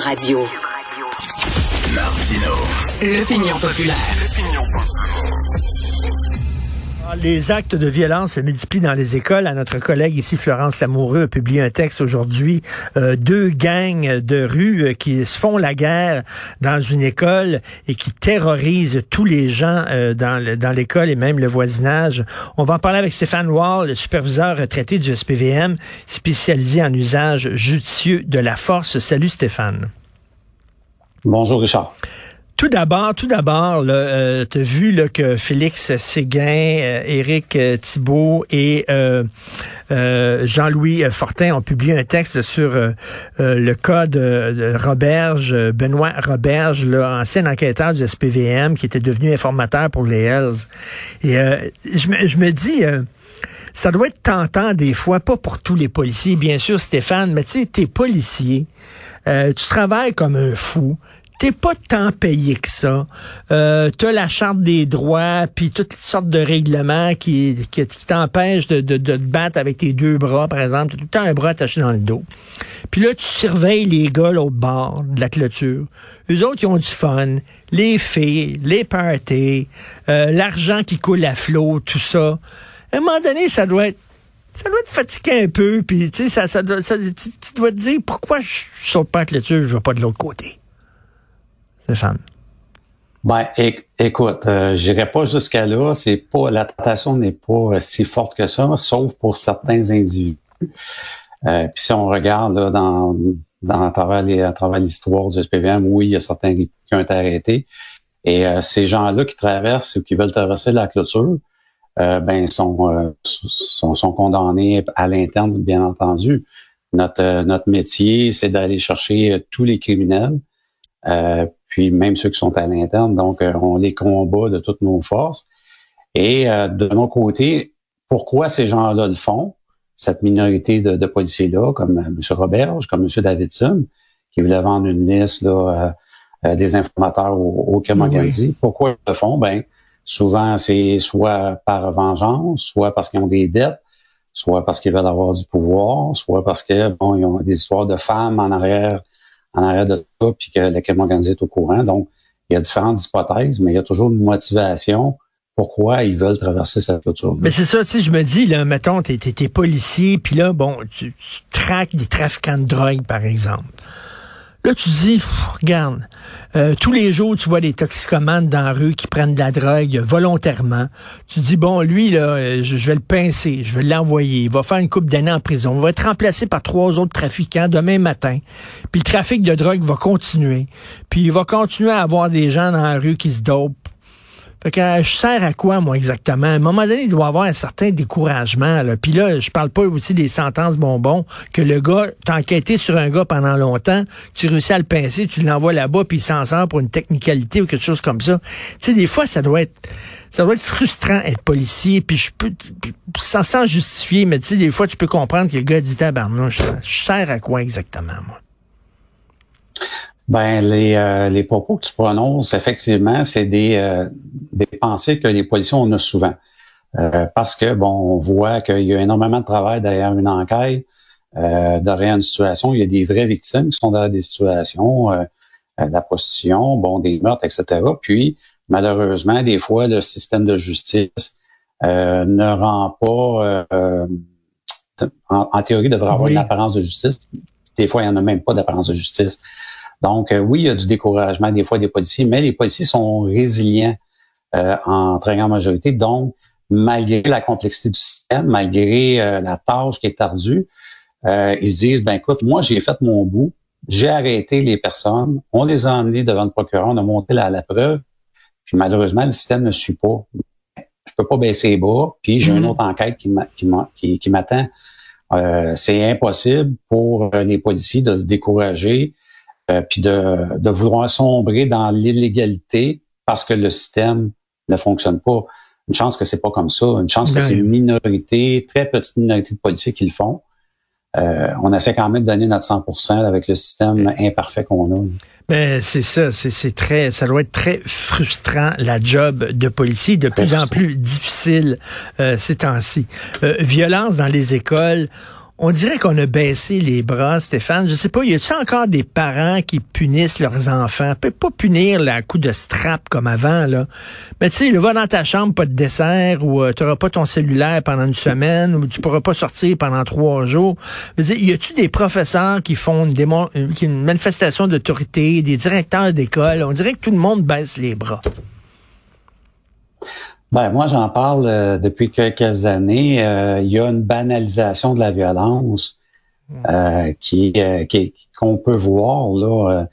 Radio. Martino. L'opinion populaire. Ah, Les actes de violence se multiplient dans les écoles. À notre collègue ici, Florence Lamoureux, a publié un texte aujourd'hui. Euh, deux gangs de rue euh, qui se font la guerre dans une école et qui terrorisent tous les gens euh, dans, dans l'école et même le voisinage. On va en parler avec Stéphane Wall, le superviseur retraité du SPVM, spécialisé en usage judicieux de la force. Salut Stéphane. Bonjour Richard. Tout d'abord, tout d'abord, euh, tu as vu là, que Félix Séguin, euh, Éric euh, Thibault et euh, euh, Jean-Louis Fortin ont publié un texte sur euh, euh, le cas de, de Roberge, euh, Benoît Roberge, là, ancien enquêteur du SPVM qui était devenu informateur pour les Hells. Et euh, je, me, je me dis... euh, ça doit être tentant des fois, pas pour tous les policiers, bien sûr, Stéphane, mais tu sais, t'es policier, euh, tu travailles comme un fou, t'es pas tant payé que ça, euh, t'as la charte des droits, puis toutes sortes de règlements qui, qui, qui t'empêchent de, de, de te battre avec tes deux bras, par exemple, t'as tout le temps un bras attaché dans le dos. Puis là, tu surveilles les gars l'autre bord de la clôture. Eux autres, ils ont du fun, les filles, les parties, euh, l'argent qui coule à flot, tout ça à un moment donné, ça doit être ça doit être fatigué un peu, puis tu sais, ça, ça, doit- ça- tu, dois te dire pourquoi je, saute pas le dessus, je vais pas de l'autre côté. Ben, éc- écoute, euh, j'irai pas jusqu'à là. C'est pas la tentation n'est pas euh, si forte que ça, sauf pour certains individus. Euh, Puis si on regarde là, dans dans à travers les- à travers l'histoire du SPVM, oui, il y a certains qui ont été arrêtés. Et euh, ces gens-là qui traversent ou qui veulent traverser la clôture, euh, ben sont, euh, sont sont condamnés à l'interne, bien entendu. Notre notre métier, c'est d'aller chercher tous les criminels. Euh, puis même ceux qui sont à l'interne. Donc, euh, on les combat de toutes nos forces. Et euh, de mon côté, pourquoi ces gens-là le font, cette minorité de, de policiers-là, comme euh, M. Roberge, comme M. Davidson, qui voulait vendre une liste là, euh, des informateurs au, au crime Oui. organisé. Pourquoi ils le font? Ben, souvent, c'est soit par vengeance, soit parce qu'ils ont des dettes, soit parce qu'ils veulent avoir du pouvoir, soit parce que bon, ils ont des histoires de femmes en arrière en arrière de ça, puis que le crime organisé est au courant. Donc, il y a différentes hypothèses, mais il y a toujours une motivation pourquoi ils veulent traverser cette clôture. Mais c'est ça, tu sais, je me dis, là, mettons, t'es, t'es, policier, puis là, bon, tu traques des trafiquants de drogue, par exemple. Là, tu dis, regarde, euh, tous les jours, tu vois des toxicomanes dans la rue qui prennent de la drogue volontairement. Tu dis, bon, lui, là, euh, je, je vais le pincer, je vais l'envoyer. Il va faire une coupe d'années en prison. Il va être remplacé par trois autres trafiquants demain matin. Puis le trafic de drogue va continuer. Puis il va continuer à avoir des gens dans la rue qui se dopent. Fait que euh, je sers à quoi, moi, exactement? À un moment donné, il doit y avoir un certain découragement. Là. Puis là, je parle pas aussi des sentences bonbons, que le gars, t'as enquêté sur un gars pendant longtemps, tu réussis à le pincer, tu l'envoies là-bas, puis il s'en sort pour une technicalité ou quelque chose comme ça. Tu sais, des fois, ça doit être ça doit être frustrant être policier, puis je peux, sans, sans justifier, mais tu sais, des fois, tu peux comprendre que le gars dit tabarnouche, je sers à quoi exactement, moi? Ben, les, euh, les propos que tu prononces, effectivement, c'est des, euh, des pensées que les policiers ont souvent. Euh, parce que, bon, on voit qu'il y a énormément de travail derrière une enquête, euh, derrière une situation. Il y a des vraies victimes qui sont dans des situations, euh, euh, de la prostitution, bon, des meurtres, etc. Puis, malheureusement, des fois, le système de justice euh, ne rend pas, euh, en, en théorie, devrait avoir Oui. une apparence de justice. Des fois, il n'y en a même pas d'apparence de justice. Donc, euh, oui, il y a du découragement des fois des policiers, mais les policiers sont résilients euh, en très grande majorité. Donc, malgré la complexité du système, malgré euh, la tâche qui est ardue, euh, ils se disent, ben écoute, moi, j'ai fait mon bout, j'ai arrêté les personnes, on les a emmenés devant le procureur, on a monté la, la preuve, puis malheureusement, le système ne suit pas. Je peux pas baisser les bras, puis j'ai Mhm. une autre enquête qui m'a- qui m'a- qui- qui m'attend. Euh, c'est impossible pour les policiers de se décourager euh, puis de, de vouloir sombrer dans l'illégalité parce que le système ne fonctionne pas. Une chance que c'est pas comme ça. Une chance que c'est une minorité, très petite minorité de policiers qui le font. Euh, on essaie quand même de donner notre 100 avec le système imparfait qu'on a. Ben, c'est ça, c'est, très, ça doit être très frustrant, la job de policier, de plus en plus difficile euh, ces temps-ci. Euh, violence dans les écoles, on dirait qu'on a baissé les bras, Stéphane. Je sais pas, y a-t-il encore des parents qui punissent leurs enfants? Peut pas punir la coup de strap comme avant, là. Mais tu sais, va dans ta chambre, pas de dessert, ou euh, tu n'auras pas ton cellulaire pendant une semaine, ou tu pourras pas sortir pendant trois jours. Je veux dire, y a-tu des professeurs qui font une, démon une manifestation d'autorité, des directeurs d'école? On dirait que tout le monde baisse les bras. Ben, moi, j'en parle euh, depuis quelques années. Euh, il y a une banalisation de la violence euh, qui, qu'on peut voir là.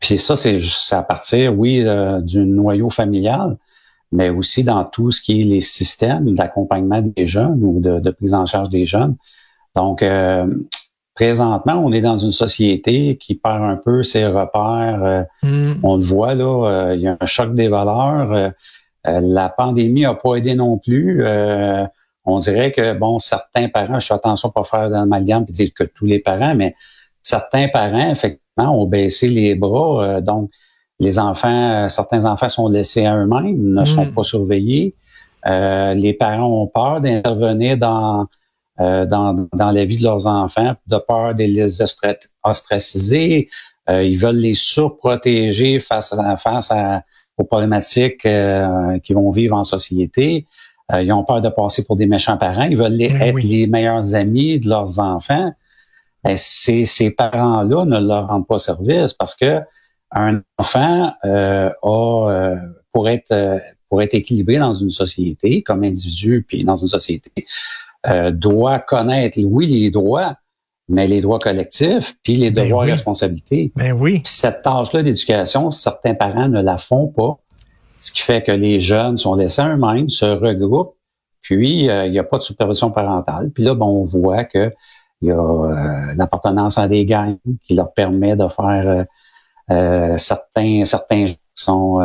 Puis ça, c'est à partir, oui, du noyau familial, mais aussi dans tout ce qui est les systèmes d'accompagnement des jeunes ou de, prise en charge des jeunes. Donc, présentement, on est dans une société qui perd un peu ses repères. Mm. On le voit là, il y a un choc des valeurs. Euh, la pandémie n'a pas aidé non plus. Euh, on dirait que, bon, certains parents, je fais attention à pas faire d'amalgame et dire que tous les parents, mais certains parents, effectivement, ont baissé les bras. Euh, donc, les enfants, certains enfants sont laissés à eux-mêmes, ne sont hmm. pas surveillés. les parents ont peur d'intervenir dans, dans, dans la vie de leurs enfants, de peur de les ostraciser. ils veulent les surprotéger face à, face à, aux problématiques euh, qu'ils vont vivre en société. Euh, ils ont peur de passer pour des méchants parents. Ils veulent ben être les meilleurs amis de leurs enfants. Ben, ces, ces parents-là ne leur rendent pas service parce que un enfant euh, a euh, pour être pour être équilibré dans une société comme individu puis dans une société doit connaître oui les droits mais les droits collectifs, puis les ben devoirs et responsabilités. Ben oui. cette tâche-là d'éducation, certains parents ne la font pas, ce qui fait que les jeunes sont laissés eux-mêmes, se regroupent, puis euh, il n'y a pas de supervision parentale. Puis là, bon, on voit que il y a euh, l'appartenance à des gangs qui leur permet de faire euh, certains certains sont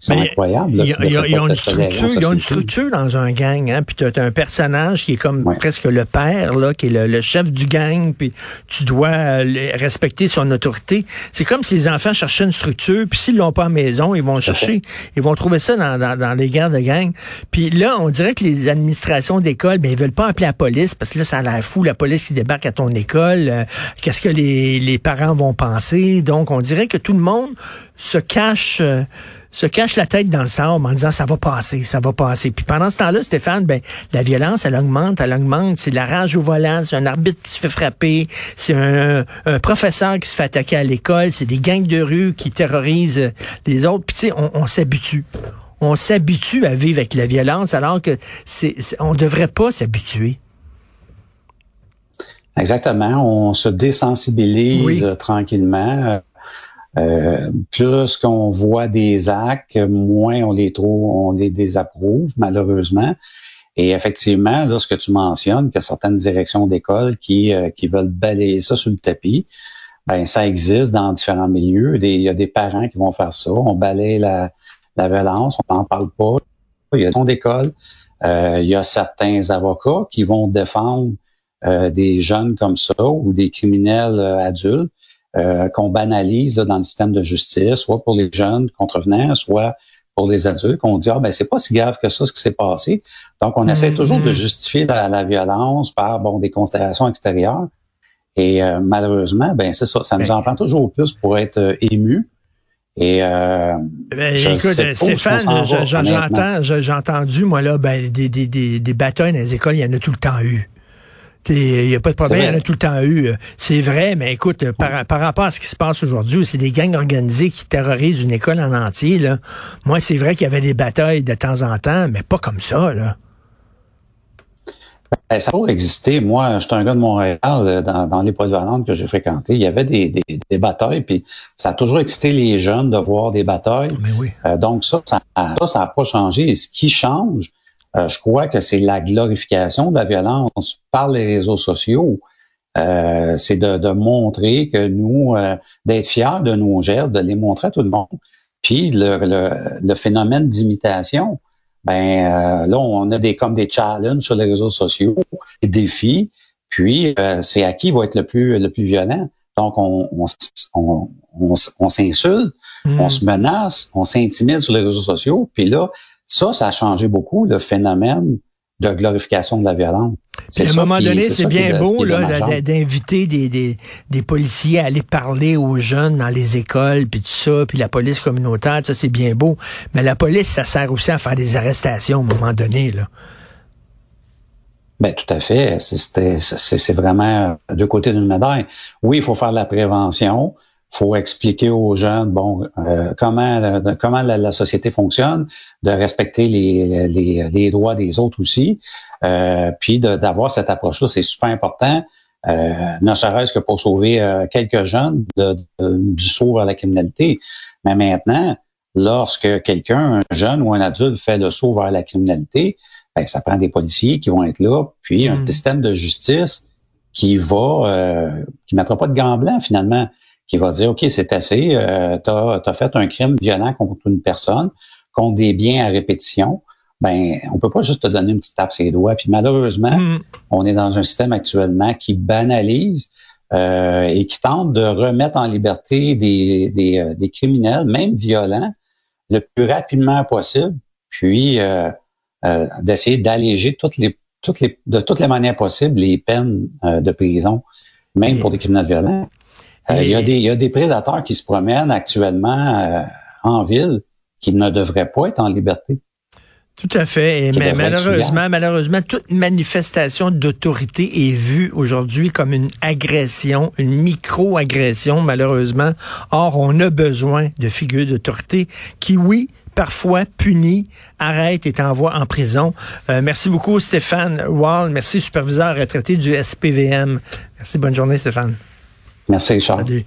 c'est incroyable. Il y, a, une structure, il y a une structure dans un gang, hein, puis tu as un personnage qui est comme presque le père, là, qui est le, chef du gang, puis tu dois euh, respecter son autorité. C'est comme si les enfants cherchaient une structure, puis s'ils l'ont pas à maison, ils vont chercher, ils vont trouver ça dans, dans, dans, les guerres de gang. Puis là, on dirait que les administrations d'école, ben ils veulent pas appeler la police, parce que là, ça a l'air fou, la police qui débarque à ton école, euh, qu'est-ce que les, les parents vont penser? Donc, on dirait que tout le monde se cache... Euh, se cache la tête dans le sable en disant ça va passer, ça va passer. Puis pendant ce temps-là, Stéphane, ben la violence, elle augmente, elle augmente. C'est la rage au volant, c'est un arbitre qui se fait frapper, c'est un, professeur qui se fait attaquer à l'école, c'est des gangs de rue qui terrorisent les autres. Puis tu sais, on, s'habitue. On s'habitue à vivre avec la violence alors que c'est, on devrait pas s'habituer. Exactement. On se désensibilise tranquillement. Euh, plus qu'on voit des actes, moins on les trouve, on les désapprouve, malheureusement. Et effectivement, là, ce que tu mentionnes, que certaines directions d'école qui, euh, qui veulent balayer ça sous le tapis, ben ça existe dans différents milieux. il y a des parents qui vont faire ça. On balaye la, la violence, on n'en parle pas. Il y a des écoles. Euh, il y a certains avocats qui vont défendre des jeunes comme ça ou des criminels adultes euh, qu'on banalise dans le système de justice, soit pour les jeunes contrevenants, soit pour les adultes, qu'on dit ah ben c'est pas si grave que ça ce qui s'est passé. Donc on essaie toujours de mm-hmm. justifier la, violence par bon des considérations extérieures. Et euh, malheureusement, ben c'est ça, ça nous en prend toujours plus pour être euh, ému. Et euh, ben, écoute, Stéphane, j'entends, j'ai entendu moi là, ben, des, des, des, des batailles dans les écoles, il y en a tout le temps eu. Il n'y a pas de problème, il y en a tout le temps eu. C'est vrai, mais écoute, par, par, rapport à ce qui se passe aujourd'hui, c'est des gangs organisés qui terrorisent une école en entier. Là. Moi, c'est vrai qu'il y avait des batailles de temps en temps, mais pas comme ça. Là. Ben, ça a toujours existé. Moi, j'étais un gars de Montréal, euh, dans, dans les polyvalentes que j'ai fréquenté. Il y avait des, des, des, batailles, puis ça a toujours excité les jeunes de voir des batailles. Mais oui. Euh, donc ça, ça n'a ça, pas changé. Et ce qui change, euh, je crois que c'est la glorification de la violence par les réseaux sociaux. Euh, c'est de, montrer que nous, euh, d'être fiers de nos gestes, de les montrer à tout le monde. Puis le, phénomène d'imitation, ben là, on a des comme des challenges sur les réseaux sociaux, des défis. Puis c'est à qui va être le plus le plus violent. Donc on on, on, s'insulte, on hmm. se menace, on s'intimide sur les réseaux sociaux. Puis là, ça, ça a changé beaucoup le phénomène de glorification de la violence. à un moment donné, c'est bien beau d'inviter des, des, des, policiers à aller parler aux jeunes dans les écoles, puis tout ça, puis la police communautaire, ça c'est bien beau. Mais la police, ça sert aussi à faire des arrestations à un moment donné. Là. Ben tout à fait. C'est vraiment deux côtés d'une médaille. Oui, il faut faire de la prévention. Faut expliquer aux jeunes bon euh, comment comment la, société fonctionne, de respecter les, les, les droits des autres aussi, euh, puis d'avoir cette approche-là, c'est super important. Euh, ne serait-ce que pour sauver euh, quelques jeunes de, du saut vers la criminalité. Mais maintenant, lorsque quelqu'un, un jeune ou un adulte, fait le saut vers la criminalité, ben, ça prend des policiers qui vont être là, puis un hmm. système de justice qui va, euh, qui mettra pas de gants blancs finalement, qui va dire, OK, c'est assez, euh, tu as, fait un crime violent contre une personne, contre des biens à répétition, ben on peut pas juste te donner une petite tape sur les doigts. Puis malheureusement, hmm. on est dans un système actuellement qui banalise euh, et qui tente de remettre en liberté des, des, euh, des, criminels, même violents, le plus rapidement possible, puis euh, euh, d'essayer d'alléger toutes les, toutes les, de toutes les manières possibles les peines euh, de prison, même pour des criminels violents. Euh, il, y a des, il y a des prédateurs qui se promènent actuellement en ville qui ne devraient pas être en liberté. Tout à fait. mais malheureusement, malheureusement, toute manifestation d'autorité est vue aujourd'hui comme une agression, une micro-agression, malheureusement. Or, on a besoin de figures d'autorité qui, oui, parfois puni, arrête et t'envoie en prison. Euh, merci beaucoup, Stéphane Wall. Merci, superviseur retraité du SPVM. Merci, bonne journée, Stéphane. Merci, Charles.